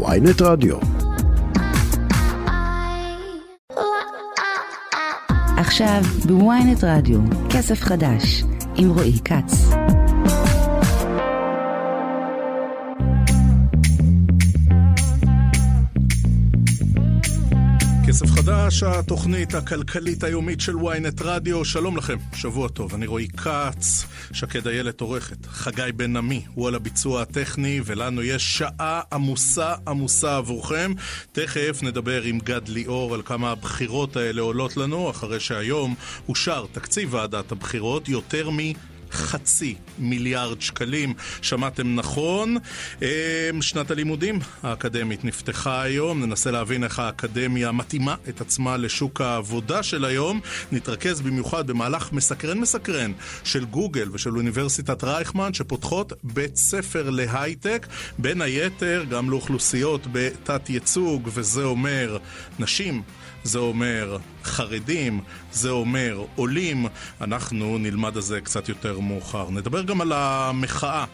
ויינט רדיו. עכשיו בוויינט רדיו, כסף חדש, עם רועי כץ. כסף חדש, התוכנית הכלכלית היומית של ynet רדיו. שלום לכם, שבוע טוב. אני רועי כץ, שקד איילת עורכת, חגי בן עמי הוא על הביצוע הטכני, ולנו יש שעה עמוסה עמוסה עבורכם. תכף נדבר עם גד ליאור על כמה הבחירות האלה עולות לנו, אחרי שהיום אושר תקציב ועדת הבחירות יותר מ... חצי מיליארד שקלים. שמעתם נכון. אמ, שנת הלימודים האקדמית נפתחה היום. ננסה להבין איך האקדמיה מתאימה את עצמה לשוק העבודה של היום. נתרכז במיוחד במהלך מסקרן מסקרן של גוגל ושל אוניברסיטת רייכמן שפותחות בית ספר להייטק, בין היתר גם לאוכלוסיות בתת ייצוג, וזה אומר נשים. זה אומר חרדים, זה אומר עולים. אנחנו נלמד על זה קצת יותר מאוחר. נדבר גם על המחאה,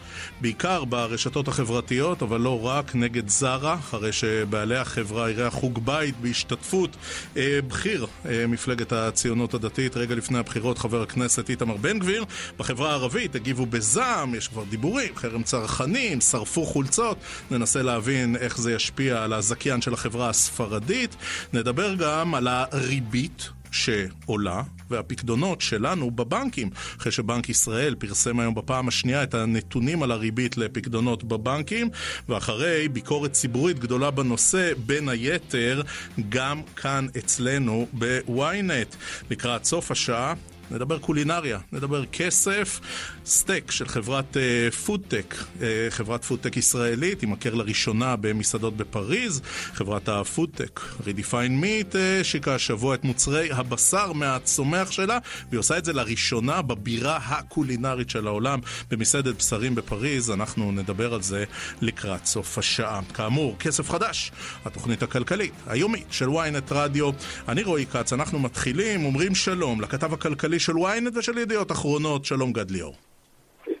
בעיקר ברשתות החברתיות, אבל לא רק, נגד זרה, אחרי שבעלי החברה אירח חוג בית בהשתתפות אה, בכיר אה, מפלגת הציונות הדתית, רגע לפני הבחירות, חבר הכנסת איתמר בן גביר. בחברה הערבית הגיבו בזעם, יש כבר דיבורים, חרם צרכנים, שרפו חולצות. ננסה להבין איך זה ישפיע על הזכיין של החברה הספרדית. נדבר גם על הריבית. שעולה, והפקדונות שלנו בבנקים, אחרי שבנק ישראל פרסם היום בפעם השנייה את הנתונים על הריבית לפקדונות בבנקים, ואחרי ביקורת ציבורית גדולה בנושא, בין היתר, גם כאן אצלנו בוויינט. לקראת סוף השעה נדבר קולינריה, נדבר כסף, סטייק של חברת uh, פודטק, uh, חברת פודטק ישראלית, תימכר לראשונה במסעדות בפריז, חברת הפודטק, Redefine Meat, uh, השיקה השבוע את מוצרי הבשר מהצומח שלה, והיא עושה את זה לראשונה בבירה הקולינרית של העולם, במסעדת בשרים בפריז, אנחנו נדבר על זה לקראת סוף השעה. כאמור, כסף חדש, התוכנית הכלכלית, היומית של ynet רדיו. אני רועי כץ, אנחנו מתחילים, אומרים שלום לכתב הכלכלי של ynet ושל ידיעות אחרונות, שלום גד ליאור.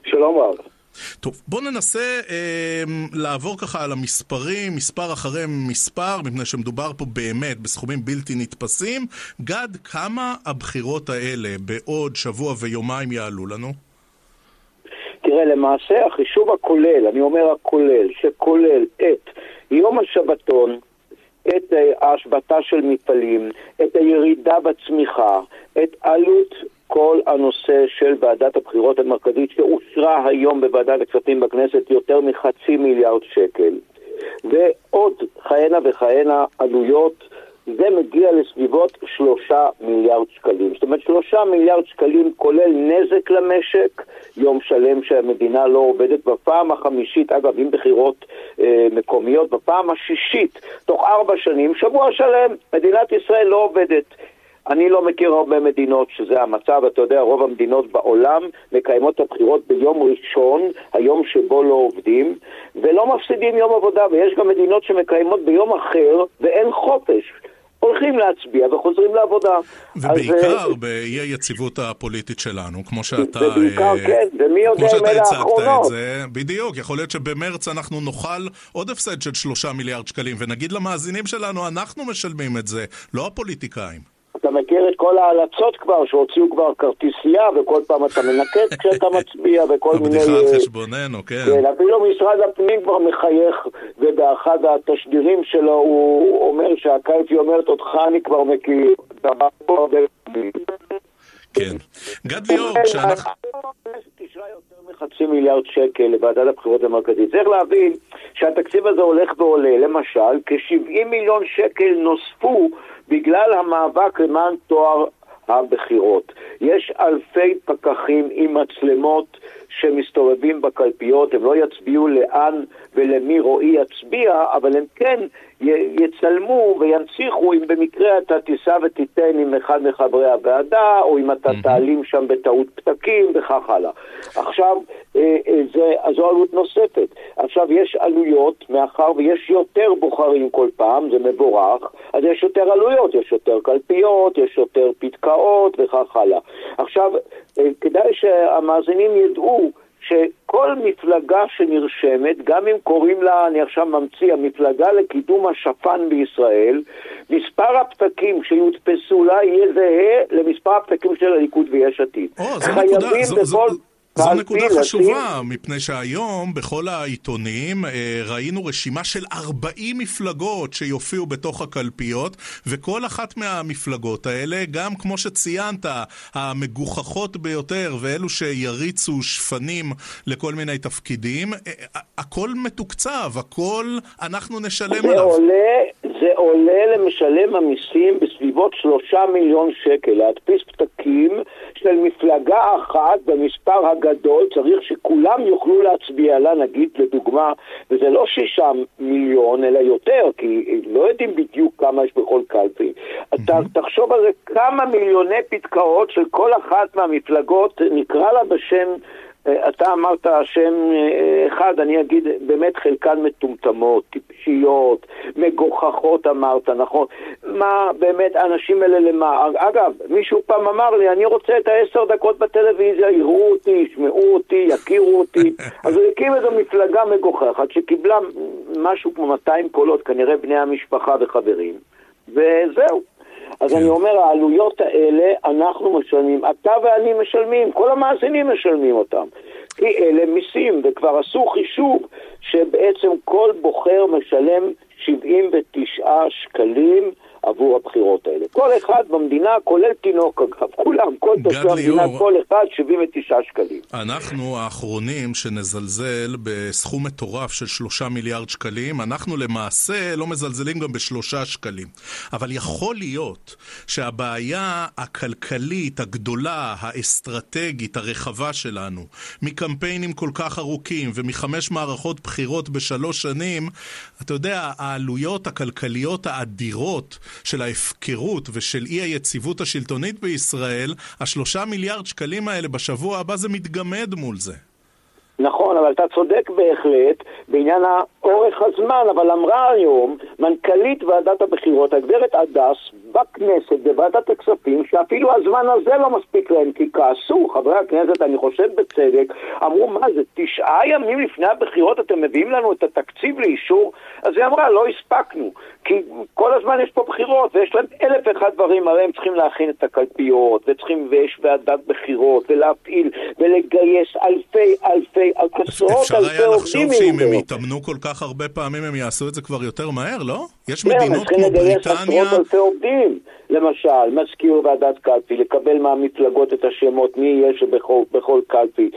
שלום רב. טוב, בואו ננסה אה, לעבור ככה על המספרים, מספר אחרי מספר, מפני שמדובר פה באמת בסכומים בלתי נתפסים. גד, כמה הבחירות האלה בעוד שבוע ויומיים יעלו לנו? תראה, למעשה החישוב הכולל, אני אומר הכולל, שכולל את יום השבתון, את ההשבתה של מפעלים, את הירידה בצמיחה, את עלות כל הנושא של ועדת הבחירות המרכזית שאושרה היום בוועדת הכספים בכנסת יותר מחצי מיליארד שקל. ועוד כהנה וכהנה עלויות זה מגיע לסביבות שלושה מיליארד שקלים. זאת אומרת שלושה מיליארד שקלים כולל נזק למשק, יום שלם שהמדינה לא עובדת בפעם החמישית, אגב עם בחירות אה, מקומיות, בפעם השישית, תוך ארבע שנים, שבוע שלם, מדינת ישראל לא עובדת. אני לא מכיר הרבה מדינות שזה המצב, אתה יודע, רוב המדינות בעולם מקיימות את הבחירות ביום ראשון, היום שבו לא עובדים, ולא מפסידים יום עבודה, ויש גם מדינות שמקיימות ביום אחר ואין חופש. הולכים להצביע וחוזרים לעבודה. ובעיקר אז, באי היציבות הפוליטית שלנו, כמו שאתה... ובעיקר, uh, כן, ומי יודע אם אלה האחרונות. את זה, בדיוק, יכול להיות שבמרץ אנחנו נאכל עוד הפסד של שלושה מיליארד שקלים, ונגיד למאזינים שלנו, אנחנו משלמים את זה, לא הפוליטיקאים. אתה מכיר את כל ההלצות כבר, שהוציאו כבר כרטיסייה, וכל פעם אתה מנקד כשאתה מצביע, וכל מיני... הבדיחה על חשבוננו, כן. כן, אפילו משרד הפנים כבר מחייך, ובאחד התשדירים שלו הוא אומר שהקלפי אומרת, אותך אני כבר מכיר. כן. גד ליאור, כשאנחנו... תשרה יותר מחצי מיליארד שקל לוועדת הבחירות המרכזית. צריך להבין שהתקציב הזה הולך ועולה. למשל, כ-70 מיליון שקל נוספו בגלל המאבק למען תואר הבחירות. יש אלפי פקחים עם מצלמות שמסתובבים בקלפיות, הם לא יצביעו לאן ולמי רועי יצביע, אבל הם כן יצלמו וינציחו אם במקרה אתה תיסע ותיתן עם אחד מחברי הוועדה, או אם אתה תעלים שם בטעות פתקים וכך הלאה. עכשיו, אה, אה, זה, זו עלות נוספת. עכשיו, יש עלויות, מאחר ויש יותר בוחרים כל פעם, זה מבורך, אז יש יותר עלויות, יש יותר קלפיות, יש יותר פתקאות וכך הלאה. עכשיו, אה, כדאי שהמאזינים ידעו שכל מפלגה שנרשמת, גם אם קוראים לה, אני עכשיו ממציא, המפלגה לקידום השפן בישראל, מספר הפתקים שיודפסו לה יהיה זהה למספר הפתקים של הליכוד ויש עתיד. או, זו נקודה, זו, זו, זו נקודה חשובה, מפני שהיום בכל העיתונים אה, ראינו רשימה של 40 מפלגות שיופיעו בתוך הקלפיות, וכל אחת מהמפלגות האלה, גם כמו שציינת, המגוחכות ביותר, ואלו שיריצו שפנים לכל מיני תפקידים, אה, הכל מתוקצב, הכל אנחנו נשלם זה עליו. עולה, זה עולה למשלם המיסים בסביבות שלושה מיליון שקל, להדפיס פתקים של מפלגה אחת במספר הגדול, צריך שכולם יוכלו להצביע לה, נגיד לדוגמה, וזה לא שישה מיליון, אלא יותר, כי לא יודעים בדיוק כמה יש בכל קלפי. אתה תחשוב על זה כמה מיליוני פתקאות של כל אחת מהמפלגות, נקרא לה בשם... אתה אמרת שם אחד, אני אגיד, באמת חלקן מטומטמות, טיפשיות, מגוחכות אמרת, נכון? מה באמת האנשים האלה למה? אגב, מישהו פעם אמר לי, אני רוצה את העשר דקות בטלוויזיה, יראו אותי, ישמעו אותי, יכירו אותי. אז הוא הקים איזו מפלגה מגוחכת שקיבלה משהו כמו 200 קולות, כנראה בני המשפחה וחברים, וזהו. אז אני אומר, העלויות האלה אנחנו משלמים, אתה ואני משלמים, כל המאזינים משלמים אותם. כי אלה מיסים, וכבר עשו חישוב שבעצם כל בוחר משלם 79 שקלים עבור הבחירות האלה. כל אחד במדינה, כולל תינוק אגב, כולם, כל תושבי המדינה, כל אחד 79 שקלים. אנחנו האחרונים שנזלזל בסכום מטורף של שלושה מיליארד שקלים, אנחנו למעשה לא מזלזלים גם בשלושה שקלים. אבל יכול להיות שהבעיה הכלכלית הגדולה, האסטרטגית, הרחבה שלנו, מקמפיינים כל כך ארוכים ומחמש מערכות בחירות בשלוש שנים, אתה יודע, העלויות הכלכליות האדירות של ההפקרות ושל אי היציבות השלטונית בישראל, השלושה מיליארד שקלים האלה בשבוע הבא זה מתגמד מול זה. נכון, אבל אתה צודק בהחלט בעניין אורך הזמן, אבל אמרה היום מנכ"לית ועדת הבחירות, הגברת הדס, בכנסת, בוועדת הכספים, שאפילו הזמן הזה לא מספיק להם, כי כעסו חברי הכנסת, אני חושב בצדק, אמרו, מה זה, תשעה ימים לפני הבחירות אתם מביאים לנו את התקציב לאישור? אז היא אמרה, לא הספקנו, כי כל הזמן יש פה בחירות, ויש להם אלף ואחד דברים, הרי הם צריכים להכין את הקלפיות, וצריכים, ויש ועדת בחירות, ולהפעיל, ולגייס אלפי אלפי, עשרות אלפי עובדים. אפשר היה לחשוב שאם הם יתאמנו כל כך הרבה פעמים, הם יעשו את זה כבר יותר מהר, לא? יש מדינות כמו בריטניה... עשרות אלפי עובדים. למשל, מזכיר ועדת קלפי, לקבל מהמפלגות את השמות, מי יהיה שבכל, בכל קלפי,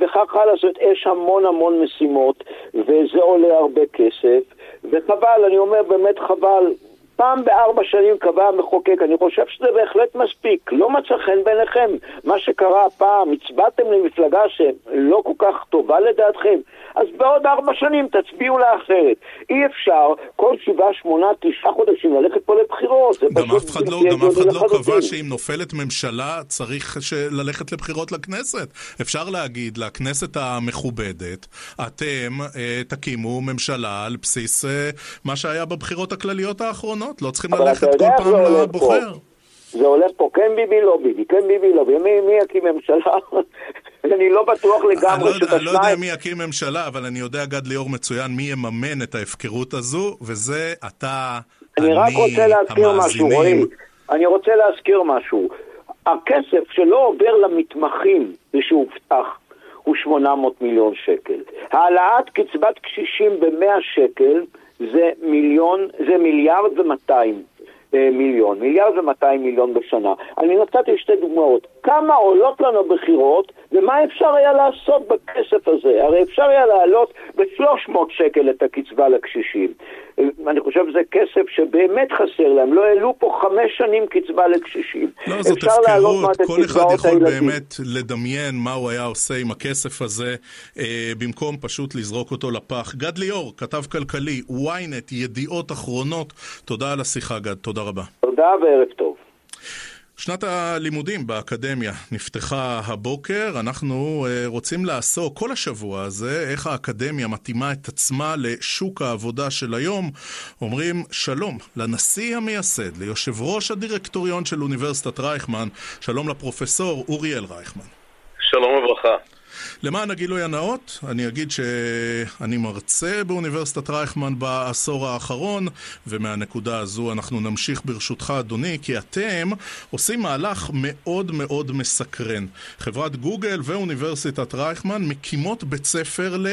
וכך הלאה, זאת אומרת, יש המון המון משימות, וזה עולה הרבה כסף, וחבל, אני אומר באמת חבל, פעם בארבע שנים קבע המחוקק, אני חושב שזה בהחלט מספיק, לא מצא חן בעיניכם. מה שקרה הפעם, הצבעתם למפלגה שלא כל כך טובה לדעתכם, אז בעוד ארבע שנים תצביעו לה אחרת. אי אפשר כל שבעה, שמונה, תשעה חודשים ללכת פה לבחירות. גם אף אחד לא, גם אף אחד לא קבע שאם נופלת ממשלה צריך ללכת לבחירות לכנסת. אפשר להגיד לכנסת המכובדת, אתם אה, תקימו ממשלה על בסיס אה, מה שהיה בבחירות הכלליות האחרונות. לא צריכים ללכת כל פעם לבוחר. זה הולך פה כן ביבי, לא ביבי, כן ביבי, לא ביבי. מי, מי יקים ממשלה? אני לא בטוח לגמרי שבשניים... אני לא יודע מי יקים ממשלה, אבל אני יודע, גד ליאור מצוין, מי יממן את ההפקרות הזו, וזה אתה, אני, אני, רק רוצה להזכיר משהו, רועי. אני רוצה להזכיר משהו. הכסף שלא עובר למתמחים, ושהובטח, הוא 800 מיליון שקל. העלאת קצבת קשישים ב-100 שקל זה מיליון, זה מיליארד ומאתיים. מיליון, מיליארד ומאתיים מיליון בשנה. אני נתתי שתי דוגמאות. כמה עולות לנו בחירות ומה אפשר היה לעשות בכסף הזה? הרי אפשר היה להעלות ב-300 שקל את הקצבה לקשישים. אני חושב שזה כסף שבאמת חסר להם. לא העלו פה חמש שנים קצבה לקשישים. לא, זאת הפקרות. כל אחד יכול הילדים. באמת לדמיין מה הוא היה עושה עם הכסף הזה, אה, במקום פשוט לזרוק אותו לפח. גד ליאור, כתב כלכלי, ynet, ידיעות אחרונות. תודה על השיחה, גד. תודה רבה. תודה וערב טוב. שנת הלימודים באקדמיה נפתחה הבוקר, אנחנו uh, רוצים לעסוק כל השבוע הזה איך האקדמיה מתאימה את עצמה לשוק העבודה של היום. אומרים שלום לנשיא המייסד, ליושב ראש הדירקטוריון של אוניברסיטת רייכמן, שלום לפרופסור אוריאל רייכמן. שלום וברכה. למען הגילוי הנאות, אני אגיד שאני מרצה באוניברסיטת רייכמן בעשור האחרון, ומהנקודה הזו אנחנו נמשיך ברשותך, אדוני, כי אתם עושים מהלך מאוד מאוד מסקרן. חברת גוגל ואוניברסיטת רייכמן מקימות בית ספר ל...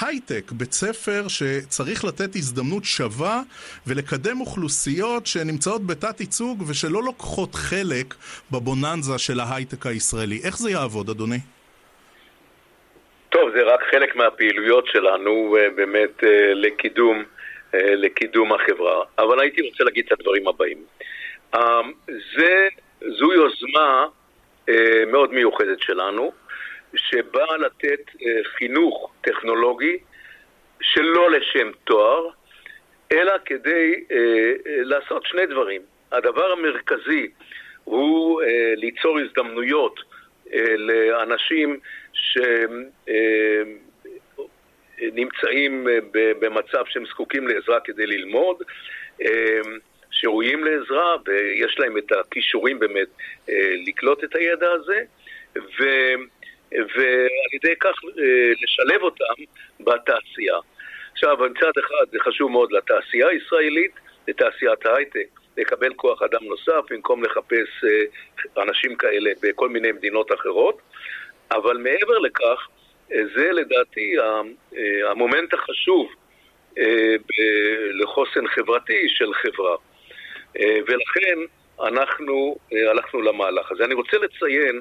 הייטק, בית ספר שצריך לתת הזדמנות שווה ולקדם אוכלוסיות שנמצאות בתת ייצוג ושלא לוקחות חלק בבוננזה של ההייטק הישראלי. איך זה יעבוד, אדוני? טוב, זה רק חלק מהפעילויות שלנו אה, באמת אה, לקידום, אה, לקידום החברה, אבל הייתי רוצה להגיד את הדברים הבאים. זה, זו יוזמה מאוד מיוחדת שלנו, שבאה לתת חינוך טכנולוגי שלא לשם תואר, אלא כדי לעשות שני דברים. הדבר המרכזי הוא ליצור הזדמנויות לאנשים שנמצאים במצב שהם זקוקים לעזרה כדי ללמוד, שראויים לעזרה ויש להם את הכישורים באמת לקלוט את הידע הזה, ו... ועל ידי כך לשלב אותם בתעשייה. עכשיו, מצד אחד זה חשוב מאוד לתעשייה הישראלית, לתעשיית ההייטק, לקבל כוח אדם נוסף במקום לחפש אנשים כאלה בכל מיני מדינות אחרות. אבל מעבר לכך, אה, זה לדעתי אה, המומנט החשוב אה, לחוסן חברתי של חברה. ולכן אנחנו הלכנו למהלך הזה. אני רוצה לציין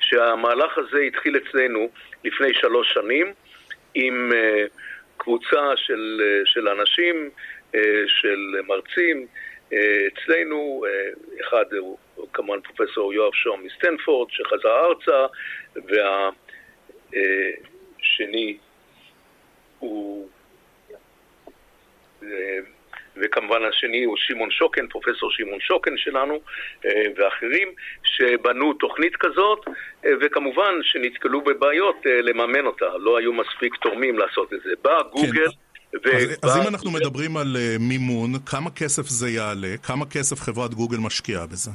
שהמהלך הזה התחיל אצלנו לפני שלוש שנים עם קבוצה של, של אנשים, של מרצים. אצלנו, אחד הוא כמובן פרופסור יואב שום מסטנפורד שחזר ארצה, והשני הוא... וכמובן השני הוא שמעון שוקן, פרופסור שמעון שוקן שלנו ואחרים שבנו תוכנית כזאת וכמובן שנתקלו בבעיות לממן אותה, לא היו מספיק תורמים לעשות את זה. בא כן. ו... אז, אז אם אנחנו מדברים על מימון, כמה כסף זה יעלה? כמה כסף חברת גוגל משקיעה בזה?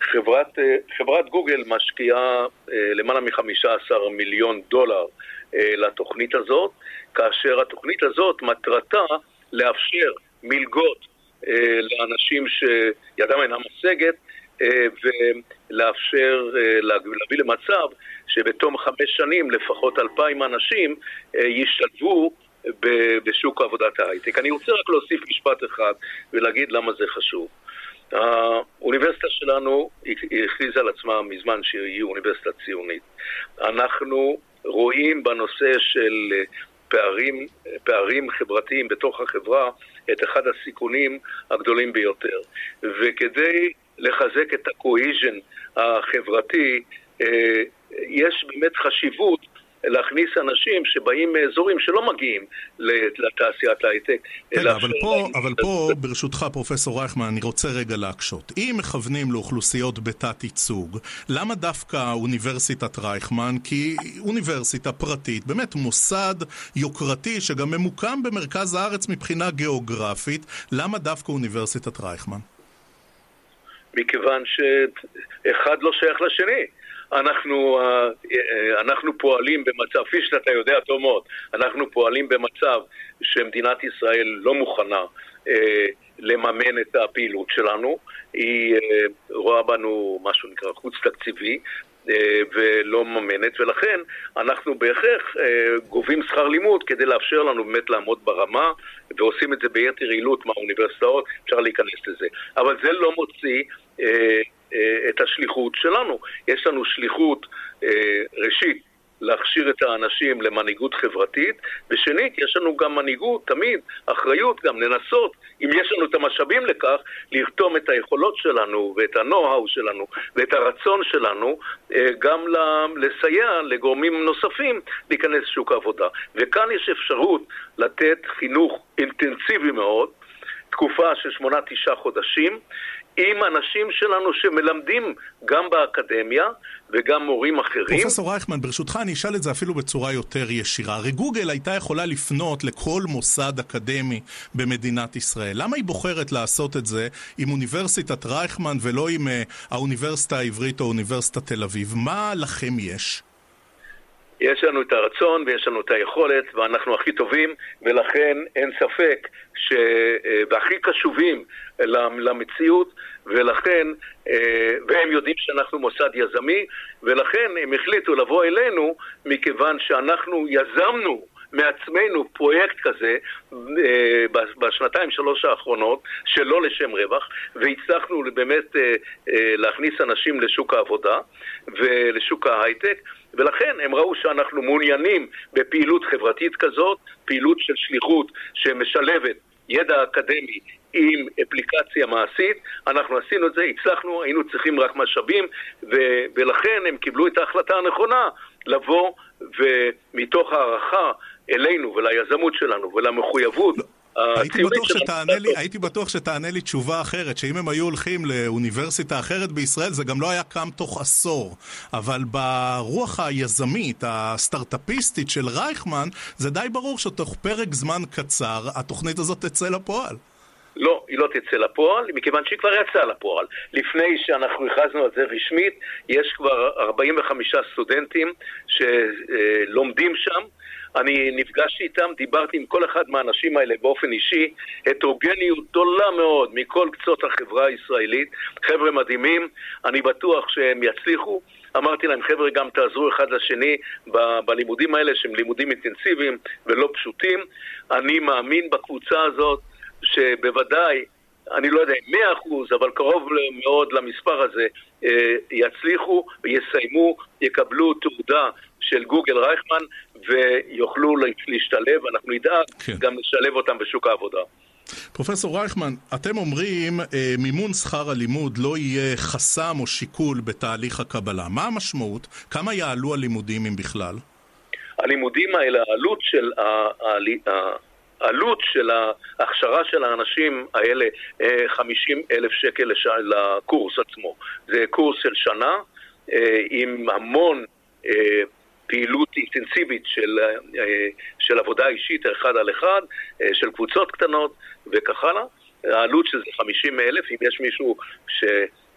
חברת, אה, חברת גוגל משקיעה אה, למעלה מ-15 מיליון דולר לתוכנית הזאת, כאשר התוכנית הזאת מטרתה לאפשר מלגות לאנשים שידם אינה משגת ולאפשר, להביא למצב שבתום חמש שנים לפחות אלפיים אנשים ישתלבו בשוק עבודת ההייטק. אני רוצה רק להוסיף משפט אחד ולהגיד למה זה חשוב. האוניברסיטה שלנו הכריזה על עצמה מזמן שהיא אוניברסיטה ציונית. אנחנו רואים בנושא של פערים, פערים חברתיים בתוך החברה את אחד הסיכונים הגדולים ביותר. וכדי לחזק את הקוהיז'ן החברתי, אה, יש באמת חשיבות להכניס אנשים שבאים מאזורים שלא מגיעים לתעשיית ההייטק. כן, אבל פה, אבל פה, ברשותך, פרופסור רייכמן, אני רוצה רגע להקשות. אם מכוונים לאוכלוסיות בתת ייצוג, למה דווקא אוניברסיטת רייכמן? כי אוניברסיטה פרטית, באמת מוסד יוקרתי שגם ממוקם במרכז הארץ מבחינה גיאוגרפית, למה דווקא אוניברסיטת רייכמן? מכיוון שאחד לא שייך לשני. אנחנו, אה, אה, אנחנו פועלים במצב, כפי שאתה יודע טוב מאוד, אנחנו פועלים במצב שמדינת ישראל לא מוכנה אה, לממן את הפעילות שלנו, היא רואה בנו מה שנקרא חוץ תקציבי ולא מממנת, ולכן אנחנו בהכרח גובים שכר לימוד כדי לאפשר לנו באמת לעמוד ברמה, ועושים את זה ביתר יעילות מהאוניברסיטאות, אפשר להיכנס לזה. אבל זה לא מוציא את השליחות שלנו. יש לנו שליחות, אה, ראשית, להכשיר את האנשים למנהיגות חברתית, ושנית, יש לנו גם מנהיגות, תמיד, אחריות גם לנסות, אם יש לנו את המשאבים לכך, לרתום את היכולות שלנו ואת ה-know-how שלנו ואת הרצון שלנו אה, גם לסייע לגורמים נוספים להיכנס לשוק העבודה. וכאן יש אפשרות לתת חינוך אינטנסיבי מאוד, תקופה של שמונה-תשעה חודשים, עם אנשים שלנו שמלמדים גם באקדמיה וגם מורים אחרים. פרופסור רייכמן, ברשותך אני אשאל את זה אפילו בצורה יותר ישירה. הרי גוגל הייתה יכולה לפנות לכל מוסד אקדמי במדינת ישראל. למה היא בוחרת לעשות את זה עם אוניברסיטת רייכמן ולא עם uh, האוניברסיטה העברית או אוניברסיטת תל אביב? מה לכם יש? יש לנו את הרצון ויש לנו את היכולת ואנחנו הכי טובים ולכן אין ספק ש... אה, והכי קשובים למציאות ולכן, אה, והם יודעים שאנחנו מוסד יזמי ולכן הם החליטו לבוא אלינו מכיוון שאנחנו יזמנו מעצמנו פרויקט כזה אה, בשנתיים שלוש האחרונות שלא לשם רווח והצלחנו באמת אה, אה, להכניס אנשים לשוק העבודה ולשוק ההייטק ולכן הם ראו שאנחנו מעוניינים בפעילות חברתית כזאת, פעילות של שליחות שמשלבת ידע אקדמי עם אפליקציה מעשית, אנחנו עשינו את זה, הצלחנו, היינו צריכים רק משאבים ו- ולכן הם קיבלו את ההחלטה הנכונה לבוא ומתוך הערכה אלינו וליזמות שלנו ולמחויבות לא. הייתי בטוח, שתענה לי, הייתי בטוח שתענה לי תשובה אחרת, שאם הם היו הולכים לאוניברסיטה אחרת בישראל זה גם לא היה קם תוך עשור. אבל ברוח היזמית, הסטארט-אפיסטית של רייכמן, זה די ברור שתוך פרק זמן קצר התוכנית הזאת תצא לפועל. לא, היא לא תצא לפועל, מכיוון שהיא כבר יצאה לפועל. לפני שאנחנו הכרזנו על זה רשמית, יש כבר 45 סטודנטים שלומדים שם. אני נפגשתי איתם, דיברתי עם כל אחד מהאנשים האלה באופן אישי, הטרוגניות גדולה מאוד מכל קצות החברה הישראלית, חבר'ה מדהימים, אני בטוח שהם יצליחו. אמרתי להם, חבר'ה, גם תעזרו אחד לשני ב- בלימודים האלה, שהם לימודים אינטנסיביים ולא פשוטים. אני מאמין בקבוצה הזאת שבוודאי אני לא יודע אם 100%, אבל קרוב מאוד למספר הזה, אה, יצליחו ויסיימו, יקבלו תעודה של גוגל רייכמן ויוכלו להשתלב, אנחנו נדאג כן. גם לשלב אותם בשוק העבודה. פרופסור רייכמן, אתם אומרים אה, מימון שכר הלימוד לא יהיה חסם או שיקול בתהליך הקבלה. מה המשמעות? כמה יעלו הלימודים אם בכלל? הלימודים האלה, העלות של העלות של ההכשרה של האנשים האלה 50 אה, אלף שקל לש... לקורס עצמו. זה קורס של שנה אה, עם המון אה, פעילות אינטנסיבית של, של עבודה אישית אחד על אחד, של קבוצות קטנות וכך הלאה. העלות של זה 50 אלף, אם יש מישהו ש...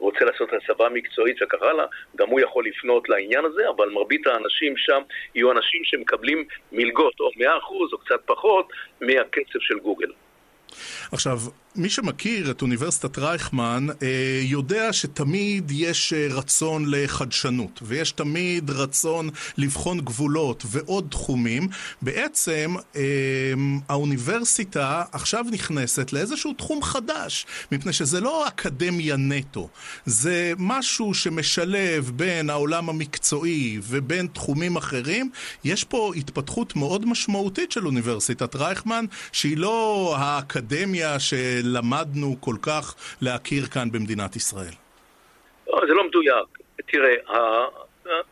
רוצה לעשות הסבה מקצועית וכך הלאה, גם הוא יכול לפנות לעניין הזה, אבל מרבית האנשים שם יהיו אנשים שמקבלים מלגות או 100% או קצת פחות מהקצב של גוגל. עכשיו, מי שמכיר את אוניברסיטת רייכמן אה, יודע שתמיד יש אה, רצון לחדשנות ויש תמיד רצון לבחון גבולות ועוד תחומים. בעצם אה, האוניברסיטה עכשיו נכנסת לאיזשהו תחום חדש, מפני שזה לא אקדמיה נטו, זה משהו שמשלב בין העולם המקצועי ובין תחומים אחרים. יש פה התפתחות מאוד משמעותית של אוניברסיטת רייכמן, שהיא לא האקדמיה של... למדנו כל כך להכיר כאן במדינת ישראל? לא, זה לא מדויק. תראה,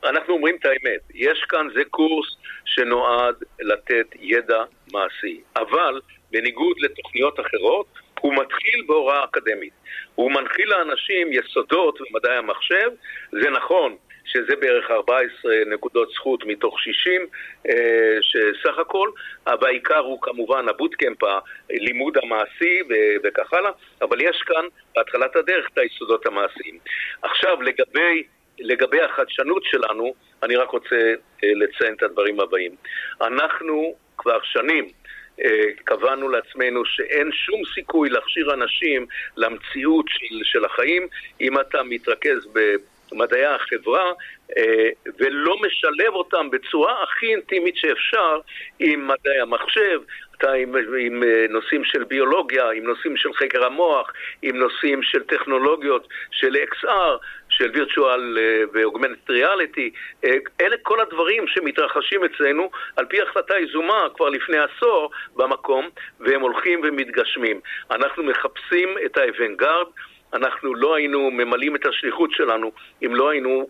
אנחנו אומרים את האמת, יש כאן, זה קורס שנועד לתת ידע מעשי, אבל בניגוד לתוכניות אחרות, הוא מתחיל בהוראה אקדמית. הוא מנחיל לאנשים יסודות במדעי המחשב, זה נכון שזה בערך 14 נקודות זכות מתוך 60 אה, שסך הכל, והעיקר הוא כמובן הבוטקאמפ, הלימוד המעשי וכך הלאה, אבל יש כאן בהתחלת הדרך את היסודות המעשיים. עכשיו לגבי, לגבי החדשנות שלנו, אני רק רוצה אה, לציין את הדברים הבאים. אנחנו כבר שנים אה, קבענו לעצמנו שאין שום סיכוי להכשיר אנשים למציאות של, של החיים אם אתה מתרכז ב... מדעי החברה אה, ולא משלב אותם בצורה הכי אינטימית שאפשר עם מדעי המחשב, עם, עם אה, נושאים של ביולוגיה, עם נושאים של חקר המוח, עם נושאים של טכנולוגיות של XR, של וירטואל ואוגמנט ריאליטי. אלה כל הדברים שמתרחשים אצלנו על פי החלטה יזומה כבר לפני עשור במקום, והם הולכים ומתגשמים. אנחנו מחפשים את האבנגרד. אנחנו לא היינו ממלאים את השליחות שלנו אם לא היינו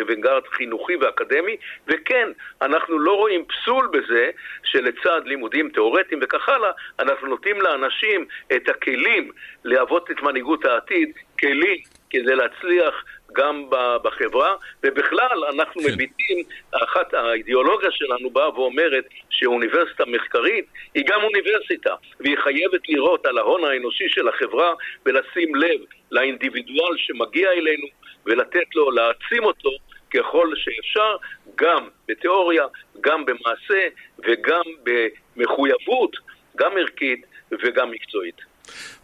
אבנגרד חינוכי ואקדמי, וכן, אנחנו לא רואים פסול בזה שלצד לימודים תיאורטיים וכך הלאה, אנחנו נותנים לאנשים את הכלים להוות את מנהיגות העתיד, כלים כדי להצליח גם בחברה, ובכלל אנחנו כן. מביטים, אחת האידיאולוגיה שלנו באה ואומרת שאוניברסיטה מחקרית היא גם אוניברסיטה, והיא חייבת לראות על ההון האנושי של החברה ולשים לב לאינדיבידואל שמגיע אלינו ולתת לו, להעצים אותו ככל שאפשר, גם בתיאוריה, גם במעשה וגם במחויבות, גם ערכית וגם מקצועית.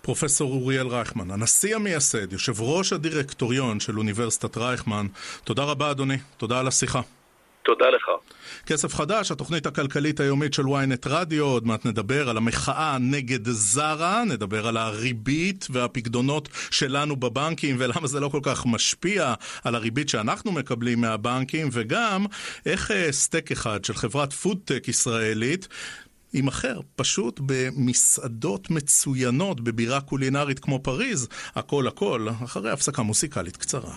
פרופסור אוריאל רייכמן, הנשיא המייסד, יושב ראש הדירקטוריון של אוניברסיטת רייכמן, תודה רבה אדוני, תודה על השיחה. תודה לך. כסף חדש, התוכנית הכלכלית היומית של ynet רדיו, עוד מעט נדבר על המחאה נגד זרה, נדבר על הריבית והפקדונות שלנו בבנקים ולמה זה לא כל כך משפיע על הריבית שאנחנו מקבלים מהבנקים, וגם איך אה, סטייק אחד של חברת פודטק ישראלית יימכר פשוט במסעדות מצוינות בבירה קולינרית כמו פריז, הכל הכל, אחרי הפסקה מוסיקלית קצרה.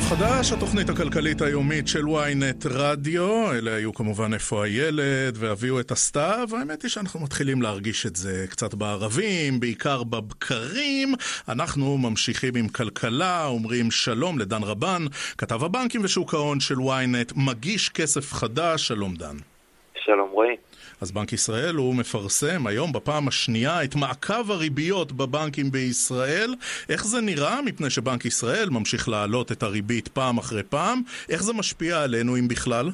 חדש, התוכנית הכלכלית היומית של ynet רדיו. אלה היו כמובן איפה הילד, והביאו את הסתיו. האמת היא שאנחנו מתחילים להרגיש את זה קצת בערבים, בעיקר בבקרים. אנחנו ממשיכים עם כלכלה, אומרים שלום לדן רבן, כתב הבנקים ושוק ההון של ynet, מגיש כסף חדש. שלום דן. שלום רועי. אז בנק ישראל הוא מפרסם היום בפעם השנייה את מעקב הריביות בבנקים בישראל. איך זה נראה? מפני שבנק ישראל ממשיך להעלות את הריבית פעם אחרי פעם. איך זה משפיע עלינו, אם בכלל?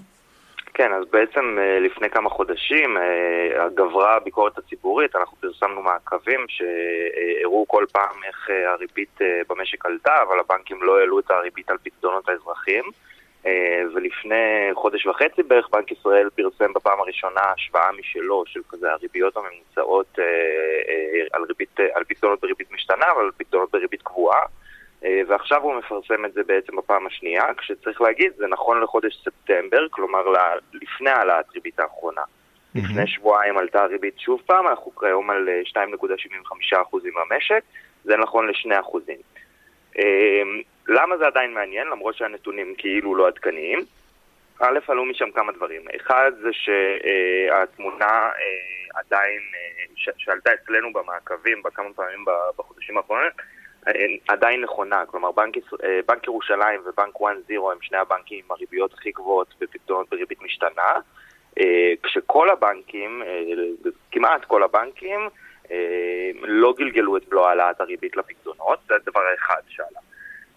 כן, אז בעצם אה, לפני כמה חודשים אה, גברה הביקורת הציבורית, אנחנו פרסמנו מעקבים שהראו כל פעם איך אה, הריבית במשק עלתה, אבל הבנקים לא העלו את הריבית על פקדונות האזרחים. אה, ולפני חודש וחצי בערך בנק ישראל פרסם בפעם הראשונה השוואה משלו של כזה הריביות הממוצעות אה, אה, על, ריבית, על פקדונות בריבית משתנה, אבל על פקדונות בריבית קבועה. ועכשיו הוא מפרסם את זה בעצם בפעם השנייה, כשצריך להגיד, זה נכון לחודש ספטמבר, כלומר לפני העלאת ריבית האחרונה. Mm-hmm. לפני שבועיים עלתה הריבית שוב פעם, אנחנו כיום על 2.75% במשק, זה נכון ל-2%. למה זה עדיין מעניין, למרות שהנתונים כאילו לא עדכניים? א', עלו משם כמה דברים. אחד זה שהתמונה אה, עדיין, אה, שעלתה אצלנו במעקבים בכמה פעמים בחודשים האחרונים, אה, עדיין נכונה. כלומר, בנק, בנק ירושלים ובנק 1-0 הם שני הבנקים עם הריביות הכי גבוהות בפקדונות בריבית משתנה, כשכל הבנקים, כמעט כל הבנקים, לא גלגלו את מלוא העלאת הריבית לפקדונות, זה הדבר האחד שעלה.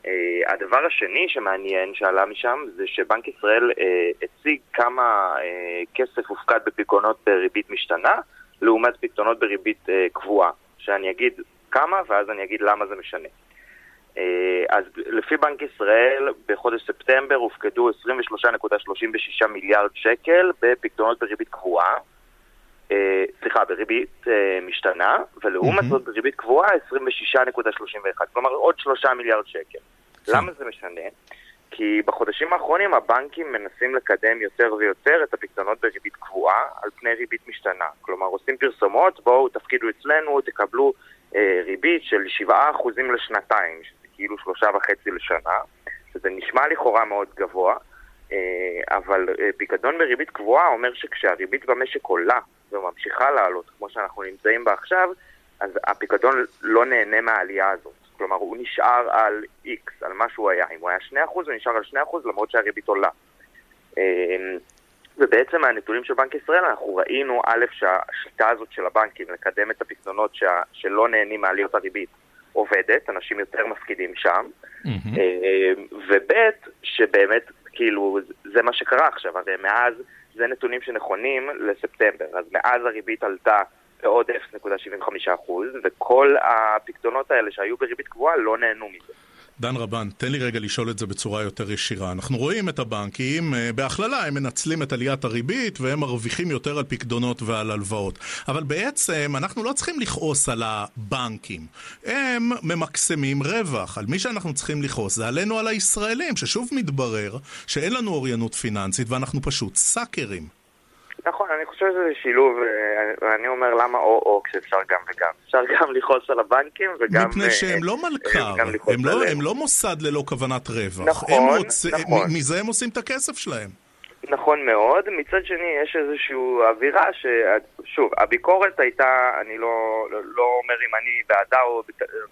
Uh, הדבר השני שמעניין שעלה משם זה שבנק ישראל uh, הציג כמה uh, כסף הופקד בפיקדונות בריבית משתנה לעומת פיקדונות בריבית קבועה, שאני אגיד כמה ואז אני אגיד למה זה משנה. אז לפי בנק ישראל בחודש ספטמבר הופקדו 23.36 מיליארד שקל בפיקדונות בריבית קבועה, סליחה, בריבית משתנה, ולעומת זאת. בריבית קבועה 26.31, כלומר עוד 3 מיליארד שקל. למה זה משנה? כי בחודשים האחרונים הבנקים מנסים לקדם יותר ויותר את הפקדונות בריבית קבועה על פני ריבית משתנה. כלומר, עושים פרסומות, בואו תפקידו אצלנו, תקבלו אה, ריבית של 7% לשנתיים, שזה כאילו 3.5 לשנה, שזה נשמע לכאורה מאוד גבוה, אה, אבל אה, פיקדון בריבית קבועה אומר שכשהריבית במשק עולה וממשיכה לעלות, כמו שאנחנו נמצאים בה עכשיו, אז הפיקדון לא נהנה מהעלייה הזאת. כלומר הוא נשאר על X, על מה שהוא היה. אם הוא היה 2% הוא נשאר על 2% למרות שהריבית עולה. אמ, ובעצם מהנתונים של בנק ישראל אנחנו ראינו א' שהשיטה הזאת של הבנקים לקדם את הפקדונות שה, שלא נהנים מעליות הריבית עובדת, אנשים יותר מפקידים שם, mm-hmm. וב' שבאמת כאילו זה מה שקרה עכשיו, הרי מאז זה נתונים שנכונים לספטמבר, אז מאז הריבית עלתה בעוד 0.75%, וכל הפקדונות האלה שהיו בריבית קבועה לא נהנו מזה. דן רבן, תן לי רגע לשאול את זה בצורה יותר ישירה. אנחנו רואים את הבנקים, אה, בהכללה הם מנצלים את עליית הריבית והם מרוויחים יותר על פקדונות ועל הלוואות. אבל בעצם אנחנו לא צריכים לכעוס על הבנקים. הם ממקסמים רווח. על מי שאנחנו צריכים לכעוס זה עלינו על הישראלים, ששוב מתברר שאין לנו אוריינות פיננסית ואנחנו פשוט סאקרים. נכון, אני חושב שזה שילוב, אה, ואני אומר למה או-או כשאפשר גם וגם. אפשר גם לכעוס על הבנקים וגם... מפני שהם לא אה, מלכ"ר, הם, לא, הם לא מוסד ללא כוונת רווח. נכון, רוצ... נכון. מזה הם עושים את הכסף שלהם. נכון מאוד. מצד שני, יש איזושהי אווירה ש... שוב, הביקורת הייתה, אני לא, לא אומר אם אני בעדה או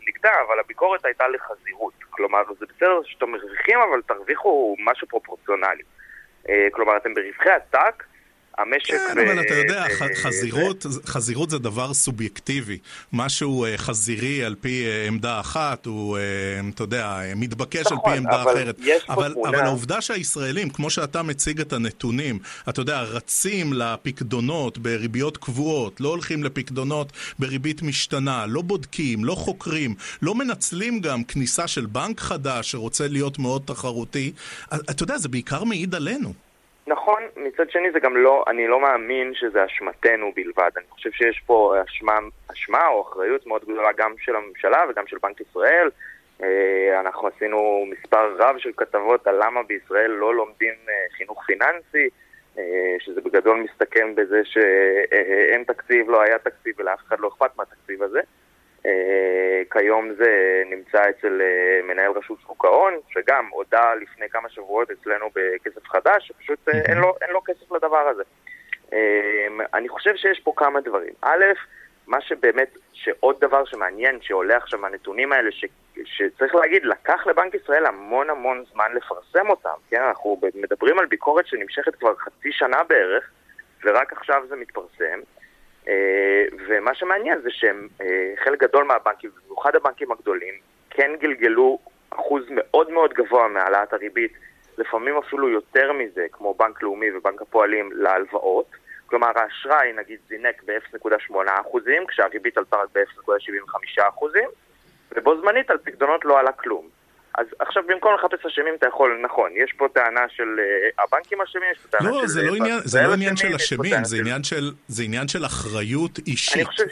נגדה, אבל הביקורת הייתה לחזירות. כלומר, זה בסדר שאתם מרוויחים, אבל תרוויחו משהו פרופורציונלי. אה, כלומר, אתם ברווחי עתק, המשק... כן, אבל אתה יודע, חזירות, חזירות זה דבר סובייקטיבי. משהו אה, חזירי על פי אה, עמדה אחת, הוא, אה, אתה יודע, מתבקש על פי נכון, עמדה אחרת. אבל, אבל העובדה שהישראלים, כמו שאתה מציג את הנתונים, אתה יודע, רצים לפקדונות בריביות קבועות, לא הולכים לפקדונות בריבית משתנה, לא בודקים, לא חוקרים, לא מנצלים גם כניסה של בנק חדש שרוצה להיות מאוד תחרותי, אתה יודע, זה בעיקר מעיד עלינו. נכון, מצד שני זה גם לא, אני לא מאמין שזה אשמתנו בלבד. אני חושב שיש פה אשמה, אשמה או אחריות מאוד גדולה גם של הממשלה וגם של בנק ישראל. אה, אנחנו עשינו מספר רב של כתבות על למה בישראל לא לומדים אה, חינוך פיננסי, אה, שזה בגדול מסתכם בזה שאין תקציב, לא היה תקציב ולאף אחד לא אכפת מהתקציב הזה. אה, כיום זה נמצא אצל אה, מנהל רשות שוק ההון, שגם הודה לפני כמה שבועות אצלנו בכסף חדש, שפשוט אה, אין לו, אין לו כסף לדבר הזה. אני חושב שיש פה כמה דברים. א', מה שבאמת, שעוד דבר שמעניין שעולה עכשיו מהנתונים האלה, ש, שצריך להגיד, לקח לבנק ישראל המון המון זמן לפרסם אותם, כן? אנחנו מדברים על ביקורת שנמשכת כבר חצי שנה בערך, ורק עכשיו זה מתפרסם. אה, ומה שמעניין זה שהם, אה, גדול מהבנקים, במיוחד הבנקים הגדולים, כן גלגלו אחוז מאוד מאוד גבוה מהעלאת הריבית, לפעמים אפילו יותר מזה, כמו בנק לאומי ובנק הפועלים, להלוואות. כלומר, האשראי נגיד זינק ב-0.8%, כשהריבית עלתה רק ב-0.75%, ובו זמנית על פקדונות לא עלה כלום. אז עכשיו במקום לחפש אשמים אתה יכול, נכון, יש פה טענה של uh, הבנקים אשמים, יש פה טענה לא, של... זה לא עניין, זה לא עניין של אשמים, זה, עניין של, זה עניין של אחריות אישית. אני חושב,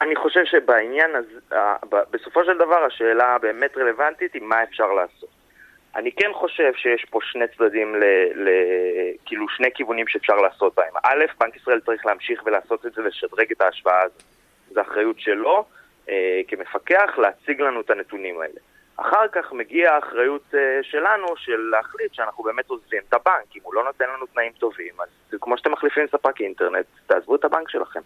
אני חושב שבעניין הזה, בסופו של דבר השאלה הבאמת רלוונטית היא מה אפשר לעשות. אני כן חושב שיש פה שני צדדים, ל, ל, כאילו שני כיוונים שאפשר לעשות בהם. א', בנק ישראל צריך להמשיך ולעשות את זה, לשדרג את ההשוואה הזאת. זו אחריות שלו אה, כמפקח להציג לנו את הנתונים האלה. אחר כך מגיעה האחריות uh, שלנו של להחליט שאנחנו באמת עוזבים את הבנק. אם הוא לא נותן לנו תנאים טובים, אז כמו שאתם מחליפים ספק אינטרנט, תעזבו את הבנק שלכם.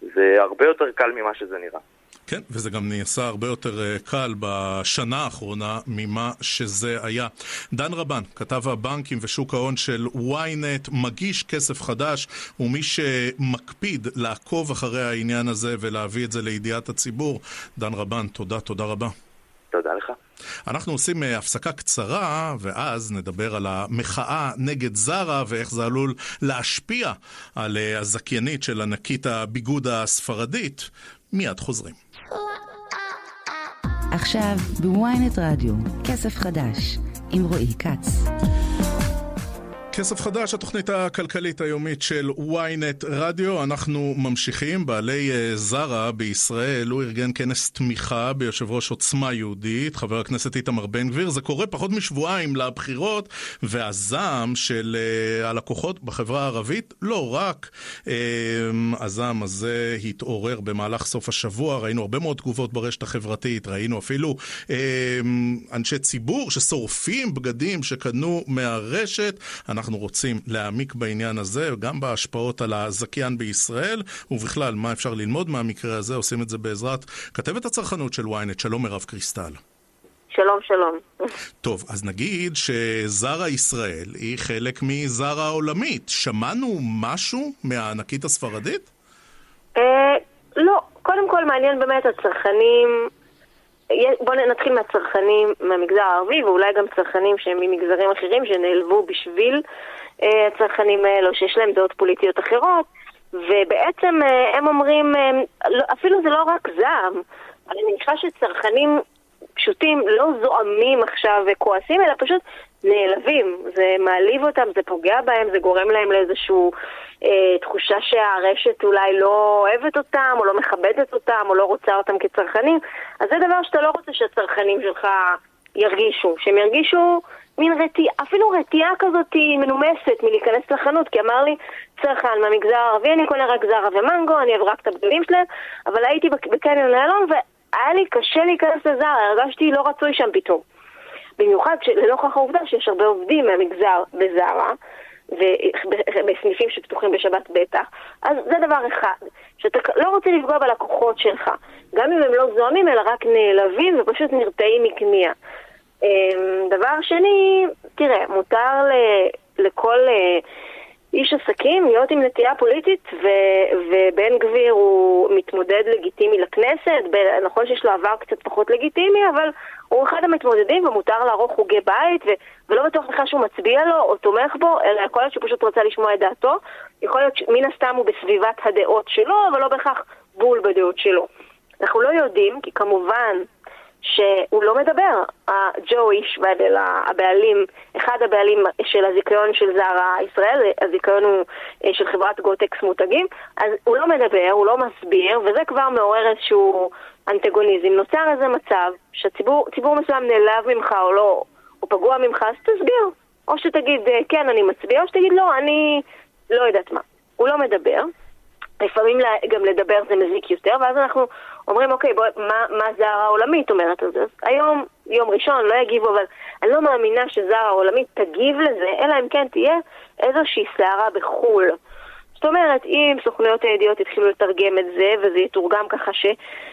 זה הרבה יותר קל ממה שזה נראה. כן, וזה גם נעשה הרבה יותר אה, קל בשנה האחרונה ממה שזה היה. דן רבן, כתב הבנקים ושוק ההון של ynet, מגיש כסף חדש, ומי שמקפיד לעקוב אחרי העניין הזה ולהביא את זה לידיעת הציבור, דן רבן, תודה, תודה רבה. תודה לך. אנחנו עושים uh, הפסקה קצרה, ואז נדבר על המחאה נגד זרה ואיך זה עלול להשפיע על uh, הזכיינית של ענקית הביגוד הספרדית. מיד חוזרים. עכשיו בוויינט רדיו, כסף חדש, עם רועי כץ. כסף חדש, התוכנית הכלכלית היומית של ynet רדיו. אנחנו ממשיכים. בעלי uh, זרה בישראל, הוא ארגן כנס תמיכה ביושב ראש עוצמה יהודית, חבר הכנסת איתמר בן גביר. זה קורה פחות משבועיים לבחירות, והזעם של uh, הלקוחות בחברה הערבית, לא רק uh, הזעם הזה התעורר במהלך סוף השבוע. ראינו הרבה מאוד תגובות ברשת החברתית, ראינו אפילו אנשי ציבור ששורפים בגדים שקנו מהרשת. אנחנו אנחנו רוצים להעמיק בעניין הזה, גם בהשפעות על הזכיין בישראל, ובכלל, מה אפשר ללמוד מהמקרה הזה, עושים את זה בעזרת כתבת הצרכנות של ynet, שלום מירב קריסטל. שלום, שלום. טוב, אז נגיד שזרה ישראל היא חלק מזרה העולמית. שמענו משהו מהענקית הספרדית? אה, לא. קודם כל מעניין באמת הצרכנים בואו נתחיל מהצרכנים מהמגזר הערבי, ואולי גם צרכנים שהם ממגזרים אחרים שנעלבו בשביל אה, הצרכנים האלו, שיש להם דעות פוליטיות אחרות, ובעצם אה, הם אומרים, אה, לא, אפילו זה לא רק זעם, אני מניחה שצרכנים פשוטים לא זועמים עכשיו וכועסים, אלא פשוט נעלבים. זה מעליב אותם, זה פוגע בהם, זה גורם להם לאיזושהי אה, תחושה שהרשת אולי לא אוהבת אותם, או לא מכבדת אותם, או לא רוצה אותם כצרכנים. אז זה דבר שאתה לא רוצה שהצרכנים שלך ירגישו, שהם ירגישו מין רתיעה, אפילו רתיעה כזאת מנומסת מלהיכנס לחנות, כי אמר לי צרכן מהמגזר הערבי, אני קונה רק זרה ומנגו, אני אוהב רק את הבגדים שלהם, אבל הייתי בקניון איילון והיה לי קשה להיכנס לזרה, הרגשתי לא רצוי שם פתאום. במיוחד לנוכח העובדה שיש הרבה עובדים מהמגזר בזרה, ובסניפים שפתוחים בשבת בטח. אז זה דבר אחד, שאתה לא רוצה לפגוע בלקוחות שלך, גם אם הם לא זוהמים אלא רק נעלבים ופשוט נרתעים מקנייה. אמ, דבר שני, תראה, מותר לכל אה, איש עסקים להיות עם נטייה פוליטית, ו- ובן גביר הוא מתמודד לגיטימי לכנסת, נכון שיש לו עבר קצת פחות לגיטימי, אבל הוא אחד המתמודדים ומותר לערוך חוגי בית, ו- ולא בטוח בכלל שהוא מצביע לו או תומך בו, אלא יכול להיות שהוא פשוט רצה לשמוע את דעתו. יכול להיות שמן הסתם הוא בסביבת הדעות שלו, אבל לא בהכרח בול בדעות שלו. אנחנו לא יודעים, כי כמובן שהוא לא מדבר. ג'ו אישבדל, הבעלים, אחד הבעלים של הזיכיון של זרה ישראל, הזיכיון הוא אה, של חברת גוטקס מותגים, אז הוא לא מדבר, הוא לא מסביר, וזה כבר מעורר איזשהו אנטגוניזם. נוצר איזה מצב שציבור מסוים נעלב ממך או לא, או פגוע ממך, אז תסביר. או שתגיד, אה, כן, אני מצביע, או שתגיד, לא, אני לא יודעת מה. הוא לא מדבר. לפעמים גם לדבר זה מזיק יותר, ואז אנחנו אומרים, אוקיי, בוא, מה, מה זרה העולמית אומרת זה? אז היום, יום ראשון, לא יגיבו, אבל אני לא מאמינה שזרה העולמית תגיב לזה, אלא אם כן תהיה איזושהי סערה בחו"ל. זאת אומרת, אם סוכנויות הידיעות התחילו לתרגם את זה, וזה יתורגם ככה ש,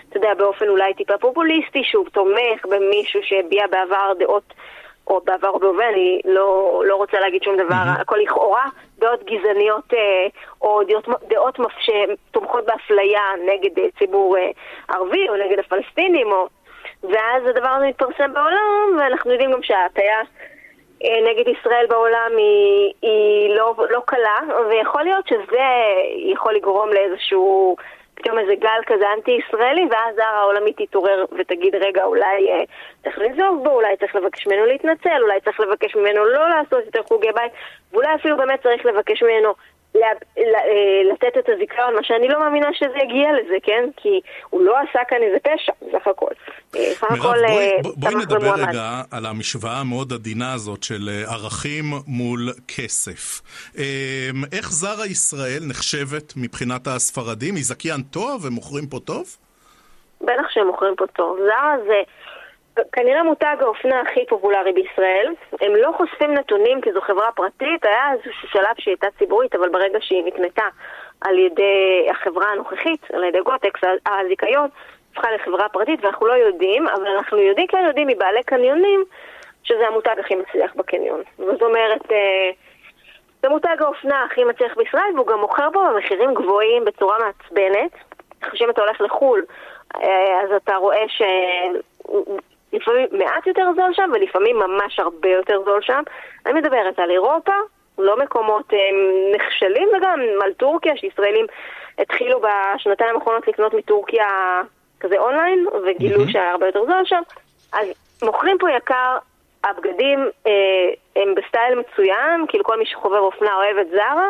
אתה יודע, באופן אולי טיפה פופוליסטי, שהוא תומך במישהו שהביע בעבר דעות או בעבר או בהווה, אני לא, לא רוצה להגיד שום דבר, mm-hmm. הכל לכאורה, דעות גזעניות אה, או דעות, דעות שתומכות באפליה נגד אה, ציבור אה, ערבי או נגד הפלסטינים, או... ואז הדבר הזה מתפרסם בעולם, ואנחנו יודעים גם שההטייה נגד ישראל בעולם היא, היא לא, לא קלה, ויכול להיות שזה יכול לגרום לאיזשהו... פתאום איזה גל כזה אנטי-ישראלי, ואז זרה העולמית תתעורר ותגיד, רגע, אולי אה, צריך לנזוף בו, אולי צריך לבקש ממנו להתנצל, אולי צריך לבקש ממנו לא לעשות יותר חוגי בית, ואולי אפילו באמת צריך לבקש ממנו לתת את הזיכרון, מה שאני לא מאמינה שזה יגיע לזה, כן? כי הוא לא עשה כאן איזה פשע, בסך הכל. אה, מירב, בואי, אה, בואי נדבר רגע על המשוואה המאוד עדינה הזאת של ערכים מול כסף. איך זרה ישראל נחשבת מבחינת הספרדים? היא זכיין טוב? הם מוכרים פה טוב? בטח שהם מוכרים פה טוב. זרה זה... כנראה מותג האופנה הכי פופולרי בישראל. הם לא חושפים נתונים כי זו חברה פרטית, היה איזשהו שלב שהיא הייתה ציבורית, אבל ברגע שהיא נקנתה על ידי החברה הנוכחית, על ידי גוטקס, הזיכיון, הפכה לחברה פרטית ואנחנו לא יודעים, אבל אנחנו יודעים, כן יודעים מבעלי קניונים, שזה המותג הכי מצליח בקניון. זאת אומרת, אה, זה מותג האופנה הכי מצליח בישראל, והוא גם מוכר בו במחירים גבוהים בצורה מעצבנת. אם אתה הולך לחו"ל, אה, אז אתה רואה ש... לפעמים מעט יותר זול שם, ולפעמים ממש הרבה יותר זול שם. אני מדברת על אירופה, לא מקומות אה, נכשלים, וגם על טורקיה, שישראלים התחילו בשנתיים האחרונות לקנות מטורקיה כזה אונליין, וגילו mm-hmm. שהיה הרבה יותר זול שם. אז מוכרים פה יקר, הבגדים אה, הם בסטייל מצוין, כאילו כל מי שחובב אופנה אוהב את זרה,